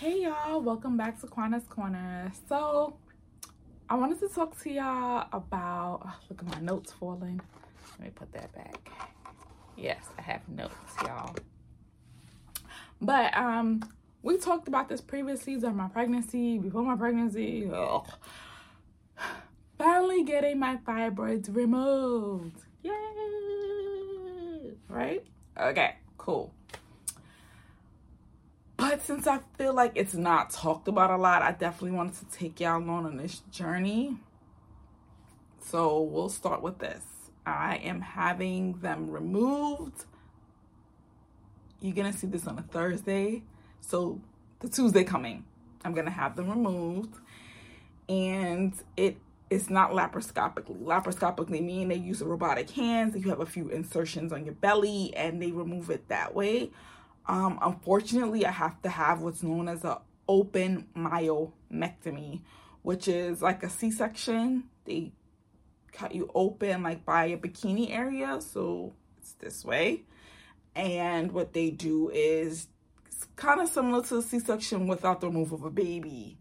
Hey y'all, welcome back to Quanna's Corner. So, I wanted to talk to y'all about, oh, look at my notes falling. Let me put that back. Yes, I have notes, y'all. But, um, we talked about this previously during my pregnancy, before my pregnancy. Ugh. Finally getting my fibroids removed. Yay! Right? Okay, cool. But since I feel like it's not talked about a lot, I definitely wanted to take y'all along on this journey. So we'll start with this. I am having them removed. You're gonna see this on a Thursday. So the Tuesday coming, I'm gonna have them removed. And it is not laparoscopically. Laparoscopically meaning they use robotic hands, you have a few insertions on your belly and they remove it that way. Um, unfortunately, I have to have what's known as an open myomectomy, which is like a C-section. They cut you open like by a bikini area, so it's this way. And what they do is kind of similar to a C-section without the removal of a baby.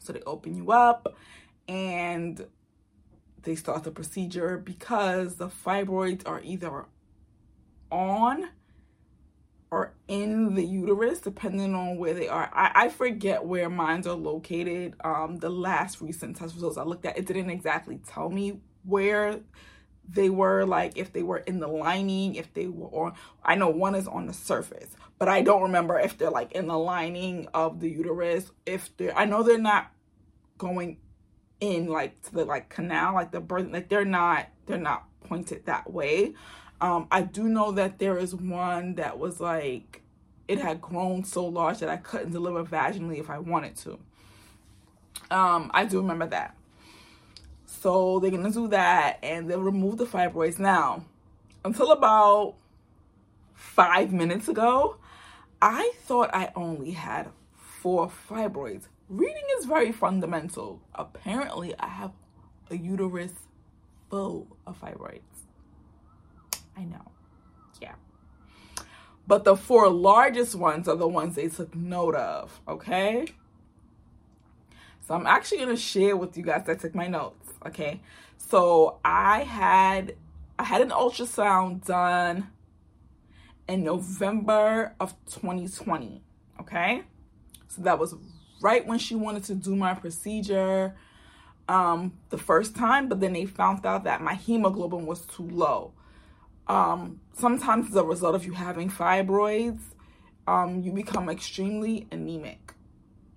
So they open you up and they start the procedure because the fibroids are either on or in the uterus, depending on where they are. I, I forget where mines are located. Um, the last recent test results I looked at, it didn't exactly tell me where they were, like if they were in the lining, if they were on, I know one is on the surface, but I don't remember if they're like in the lining of the uterus. If they're, I know they're not going in like to the like canal, like the birth, like they're not, they're not pointed that way. Um, I do know that there is one that was like, it had grown so large that I couldn't deliver vaginally if I wanted to. Um, I do remember that. So they're gonna do that and they'll remove the fibroids. Now, until about five minutes ago, I thought I only had four fibroids. Reading is very fundamental. Apparently, I have a uterus full of fibroids. I know. Yeah. But the four largest ones are the ones they took note of, okay? So I'm actually going to share with you guys that took my notes, okay? So I had I had an ultrasound done in November of 2020, okay? So that was right when she wanted to do my procedure um the first time, but then they found out that my hemoglobin was too low um, sometimes as a result of you having fibroids, um, you become extremely anemic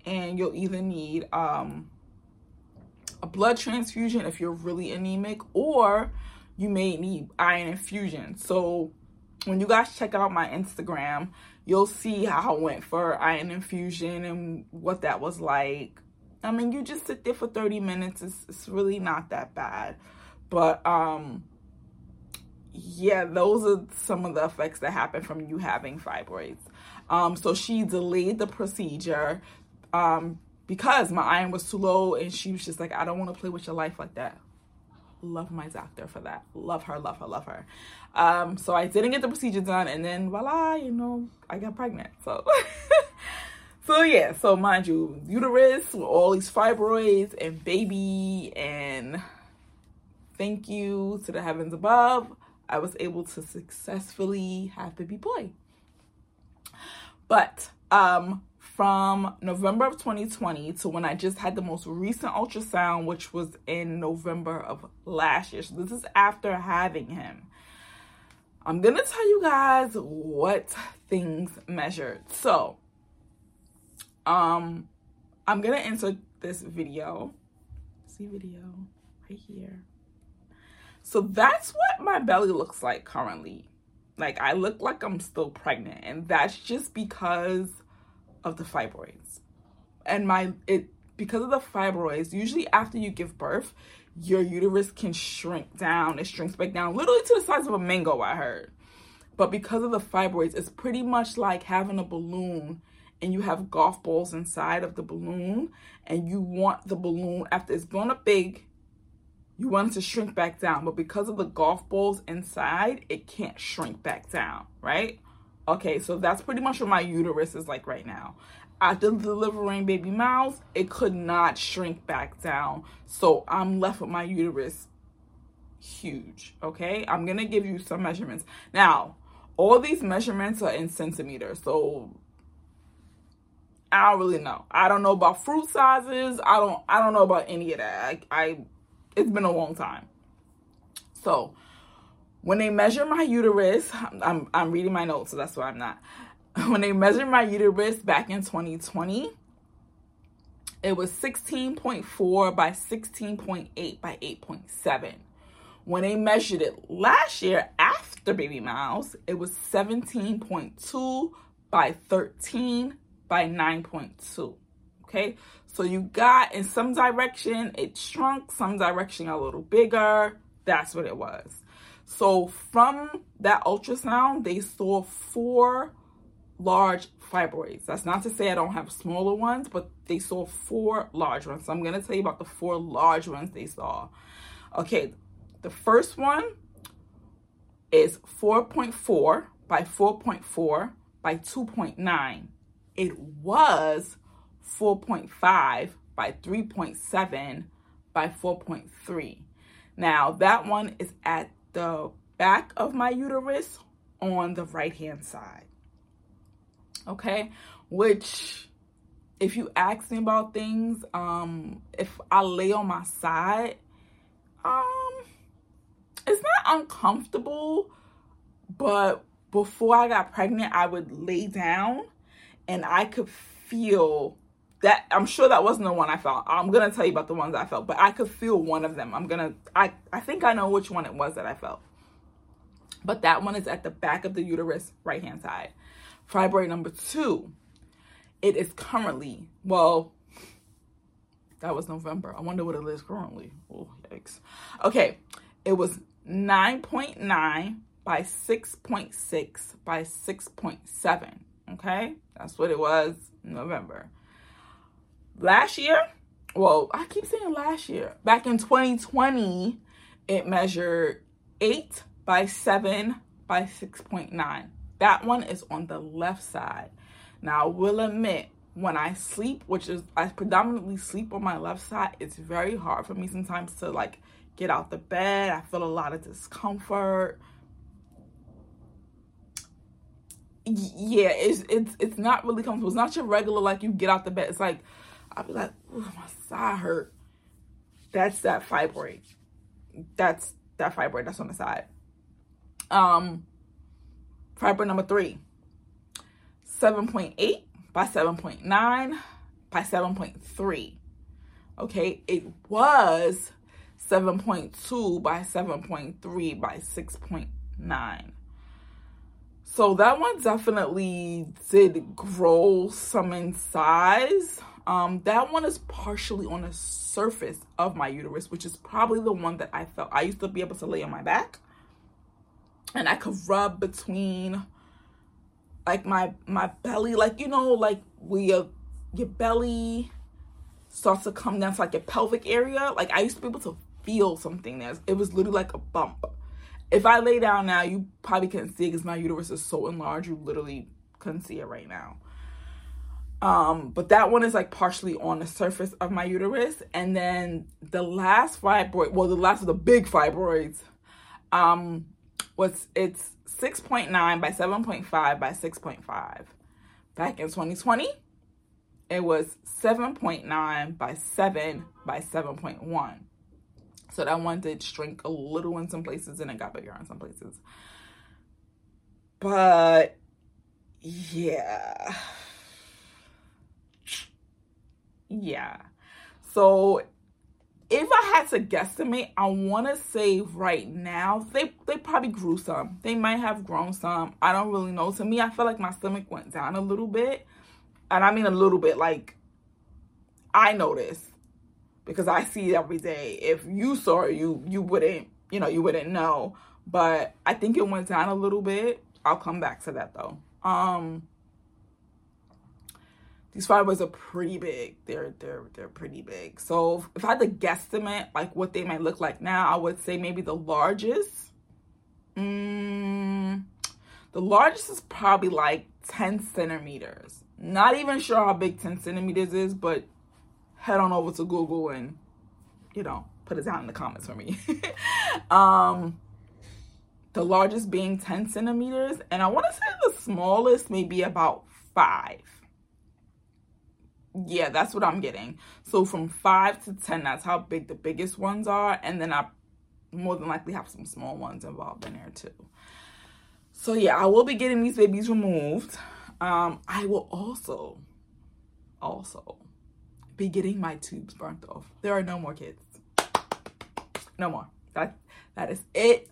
and you'll either need um, a blood transfusion if you're really anemic or you may need iron infusion. So when you guys check out my Instagram, you'll see how I went for iron infusion and what that was like. I mean, you just sit there for 30 minutes. It's, it's really not that bad. But um, yeah, those are some of the effects that happen from you having fibroids. Um, so she delayed the procedure um, because my iron was too low, and she was just like, I don't want to play with your life like that. Love my doctor for that. Love her, love her, love her. Um, so I didn't get the procedure done, and then voila, you know, I got pregnant. So. so yeah, so mind you, uterus with all these fibroids and baby and thank you to the heavens above. I was able to successfully have baby boy. But um, from November of 2020 to when I just had the most recent ultrasound, which was in November of last year. So this is after having him. I'm gonna tell you guys what things measured. So, um, I'm gonna insert this video. See video right here. So that's what my belly looks like currently. Like I look like I'm still pregnant and that's just because of the fibroids. And my it because of the fibroids, usually after you give birth, your uterus can shrink down. It shrinks back down literally to the size of a mango, I heard. But because of the fibroids, it's pretty much like having a balloon and you have golf balls inside of the balloon and you want the balloon after it's blown up big you want it to shrink back down, but because of the golf balls inside, it can't shrink back down, right? Okay, so that's pretty much what my uterus is like right now. After delivering baby Miles, it could not shrink back down. So I'm left with my uterus huge. Okay, I'm gonna give you some measurements. Now, all these measurements are in centimeters. So I don't really know. I don't know about fruit sizes. I don't I don't know about any of that. I, I it's been a long time. So when they measure my uterus, I'm I'm reading my notes, so that's why I'm not. When they measured my uterus back in 2020, it was 16.4 by 16.8 by 8.7. When they measured it last year after baby Miles, it was 17.2 by 13 by 9.2. Okay, so you got in some direction it shrunk, some direction a little bigger. That's what it was. So from that ultrasound, they saw four large fibroids. That's not to say I don't have smaller ones, but they saw four large ones. So I'm going to tell you about the four large ones they saw. Okay, the first one is 4.4 by 4.4 by 2.9. It was 4.5 by 3.7 by 4.3. Now, that one is at the back of my uterus on the right hand side. Okay, which if you ask me about things, um, if I lay on my side, um, it's not uncomfortable, but before I got pregnant, I would lay down and I could feel that I'm sure that wasn't the one I felt. I'm gonna tell you about the ones I felt, but I could feel one of them. I'm gonna I I think I know which one it was that I felt. But that one is at the back of the uterus, right hand side. Fibroid number two, it is currently, well, that was November. I wonder what it is currently. Oh, yikes. Okay, it was 9.9 by 6.6 by 6.7. Okay, that's what it was November. Last year, well, I keep saying last year. Back in 2020, it measured 8 by 7 by 6.9. That one is on the left side. Now, I will admit, when I sleep, which is I predominantly sleep on my left side, it's very hard for me sometimes to like get out the bed. I feel a lot of discomfort. Yeah, it's it's it's not really comfortable. It's not your regular like you get out the bed. It's like I'll be like, oh, my side hurt. That's that fibroid. That's that fibroid that's on the side. Um, fibroid number three, 7.8 by 7.9 by 7.3. Okay, it was 7.2 by 7.3 by 6.9. So that one definitely did grow some in size. Um, that one is partially on the surface of my uterus, which is probably the one that I felt. I used to be able to lay on my back and I could rub between like my my belly, like you know, like where your your belly starts to come down to like your pelvic area. Like I used to be able to feel something there. It was literally like a bump. If I lay down now, you probably can't see it because my uterus is so enlarged, you literally couldn't see it right now. Um, but that one is like partially on the surface of my uterus. And then the last fibroid, well, the last of the big fibroids, um, was it's 6.9 by 7.5 by 6.5. Back in 2020, it was 7.9 by 7 by 7.1. So that one did shrink a little in some places and it got bigger in some places. But yeah yeah. So if I had to guesstimate, I want to say right now they they probably grew some. They might have grown some. I don't really know. To me, I feel like my stomach went down a little bit, and I mean a little bit. Like I noticed because I see it every day. If you saw it, you you wouldn't you know you wouldn't know. But I think it went down a little bit. I'll come back to that though. Um these fibers are pretty big. They're they're they're pretty big. So if I had to guesstimate like what they might look like now, I would say maybe the largest. Mm, The largest is probably like 10 centimeters. Not even sure how big 10 centimeters is, but head on over to Google and, you know, put it down in the comments for me. um, the largest being 10 centimeters, and I want to say the smallest may be about five. Yeah, that's what I'm getting. So from five to 10, that's how big the biggest ones are. And then I more than likely have some small ones involved in there too. So yeah, I will be getting these babies removed. Um, I will also, also be getting my tubes burnt off. There are no more kids. No more. That that is it.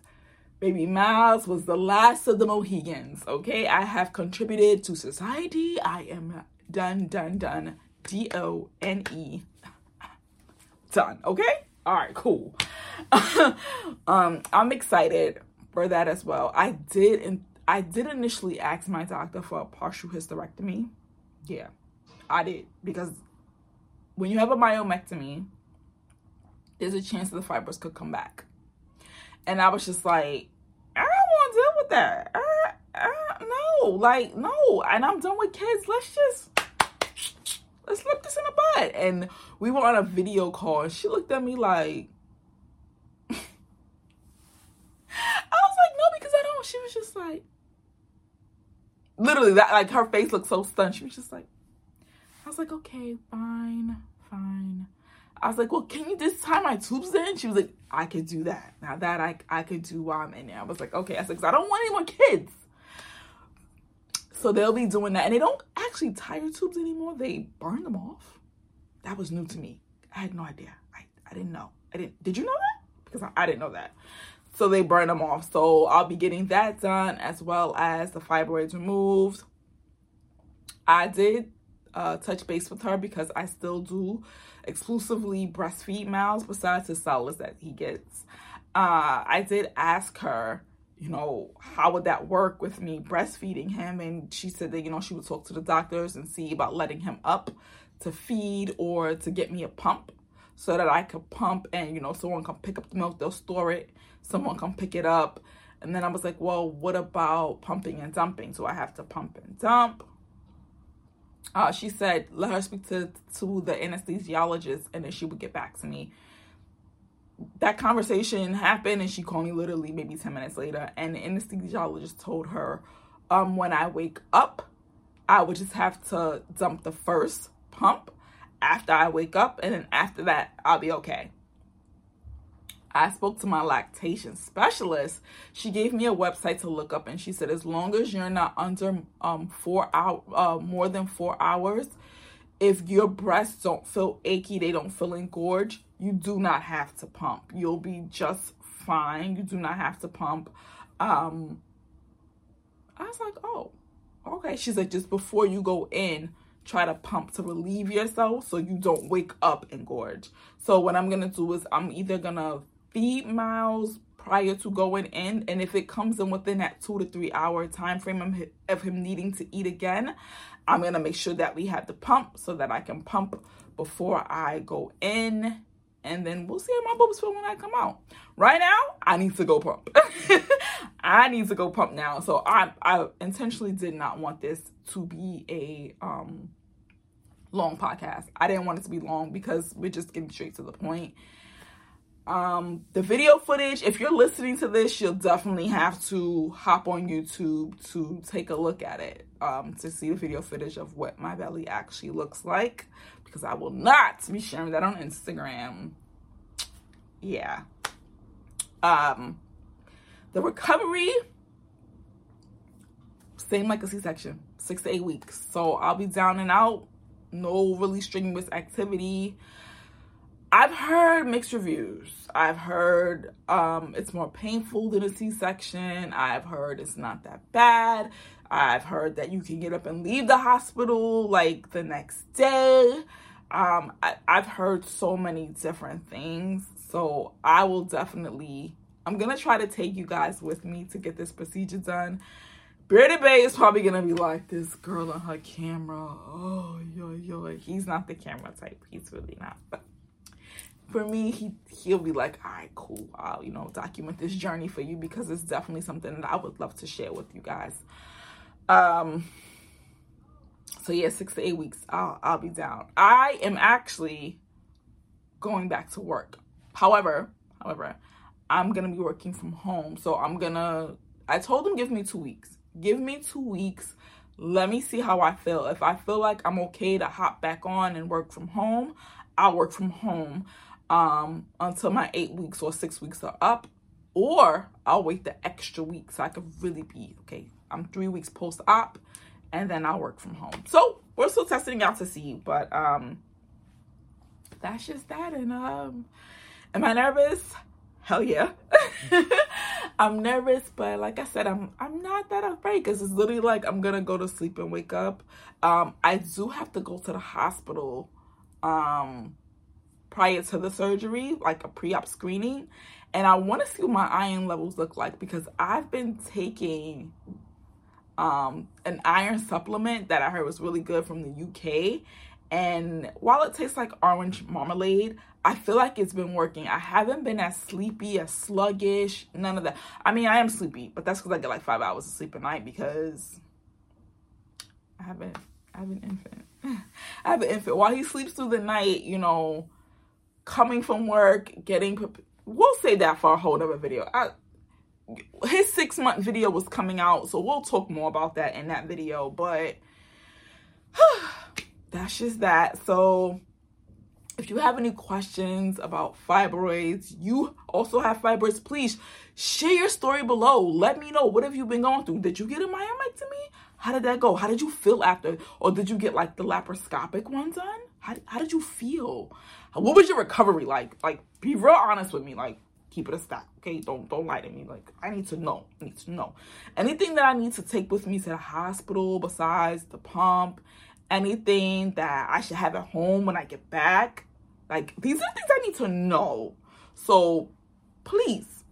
Baby Miles was the last of the Mohegans. Okay, I have contributed to society. I am done, done, done. D O N E. Done. Okay. All right. Cool. um, I'm excited for that as well. I did, and I did initially ask my doctor for a partial hysterectomy. Yeah, I did because when you have a myomectomy, there's a chance that the fibers could come back. And I was just like, ah, I don't want to deal with that. I, I, no, like, no. And I'm done with kids. Let's just, let's nip this in the butt. And we were on a video call and she looked at me like, I was like, no, because I don't. She was just like, literally that, like her face looked so stunned. She was just like, I was like, okay, fine, fine. I was like, well, can you just tie my tubes in? She was like, I could do that. Now that I, I could do while I'm in there. I was like, okay. I said, I don't want any more kids. So they'll be doing that. And they don't actually tie your tubes anymore. They burn them off. That was new to me. I had no idea. I, I didn't know. I didn't, did you know that? Because I, I didn't know that. So they burn them off. So I'll be getting that done as well as the fibroids removed. I did uh, touch base with her because I still do exclusively breastfeed Miles besides the solids that he gets. Uh, I did ask her, you know, how would that work with me breastfeeding him? And she said that, you know, she would talk to the doctors and see about letting him up to feed or to get me a pump so that I could pump and, you know, someone can pick up the milk, they'll store it, someone can pick it up. And then I was like, well, what about pumping and dumping? So I have to pump and dump uh, she said, let her speak to, to the anesthesiologist and then she would get back to me. That conversation happened and she called me literally maybe 10 minutes later. And the anesthesiologist told her, um, when I wake up, I would just have to dump the first pump after I wake up. And then after that, I'll be okay. I spoke to my lactation specialist. She gave me a website to look up, and she said as long as you're not under um four hour uh, more than four hours, if your breasts don't feel achy, they don't feel engorged, you do not have to pump. You'll be just fine. You do not have to pump. Um, I was like, oh, okay. She's like, just before you go in, try to pump to relieve yourself so you don't wake up and gorge. So what I'm gonna do is I'm either gonna feed Miles prior to going in and if it comes in within that two to three hour time frame of him needing to eat again i'm to make sure that we have the pump so that i can pump before i go in and then we'll see how my boobs feel when i come out. Right now i need to go pump. I need to go pump now. So i i intentionally did not want this to be a um long podcast. I didn't want it to be long because we're just getting straight to the point um the video footage if you're listening to this you'll definitely have to hop on youtube to take a look at it um to see the video footage of what my belly actually looks like because i will not be sharing that on instagram. Yeah. Um the recovery same like a c-section six to eight weeks. So i'll be down and out no really strenuous activity I've heard mixed reviews. I've heard um, it's more painful than a C section. I've heard it's not that bad. I've heard that you can get up and leave the hospital like the next day. Um, I, I've heard so many different things. So I will definitely, I'm going to try to take you guys with me to get this procedure done. Bearded Bae is probably gonna be like this girl on her camera. Oh, yo, yo. He's not the camera type. He's really not. But for me, he he'll be like, all right, cool. I'll you know document this journey for you because it's definitely something that I would love to share with you guys. Um. So yeah, six to eight weeks. I'll I'll be down. I am actually going back to work. However, however, I'm gonna be working from home. So I'm gonna. I told him give me two weeks. Give me two weeks. Let me see how I feel. If I feel like I'm okay to hop back on and work from home, I'll work from home um, until my eight weeks or six weeks are up, or I'll wait the extra week so I could really be okay. I'm three weeks post op, and then I'll work from home. So we're still testing out to see, but um, that's just that. And um, am I nervous? Hell yeah. I'm nervous, but like I said, I'm I'm not that afraid because it's literally like I'm gonna go to sleep and wake up. Um, I do have to go to the hospital um prior to the surgery, like a pre-op screening. And I want to see what my iron levels look like because I've been taking um, an iron supplement that I heard was really good from the UK. And while it tastes like orange marmalade, I feel like it's been working. I haven't been as sleepy, as sluggish, none of that. I mean, I am sleepy, but that's because I get like five hours of sleep a night because I haven't I have an infant. I have an infant. While he sleeps through the night, you know, coming from work, getting we'll say that for a whole other video. I, his six month video was coming out, so we'll talk more about that in that video. But that's just that. So if you have any questions about fibroids, you also have fibroids, please share your story below. Let me know what have you been going through. Did you get a myomectomy? How did that go? How did you feel after? Or did you get like the laparoscopic one done? How, how did you feel? What was your recovery like? Like, be real honest with me. Like, keep it a stack, okay? Don't don't lie to me. Like, I need to know. I need to know. Anything that I need to take with me to the hospital besides the pump, anything that I should have at home when I get back. Like, these are things I need to know. So, please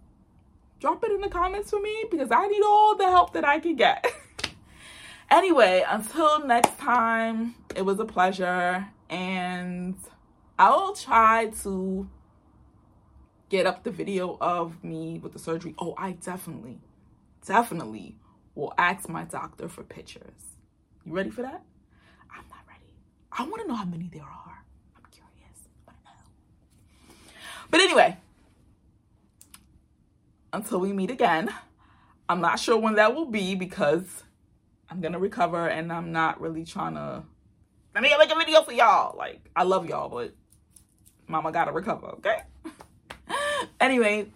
drop it in the comments for me because I need all the help that I can get. anyway, until next time, it was a pleasure and I'll try to get up the video of me with the surgery. Oh, I definitely, definitely will ask my doctor for pictures. You ready for that? I'm not ready. I want to know how many there are. I'm curious. I know. But anyway, until we meet again, I'm not sure when that will be because I'm going to recover and I'm not really trying to. Let me make a video for y'all. Like, I love y'all, but mama gotta recover, okay? anyway,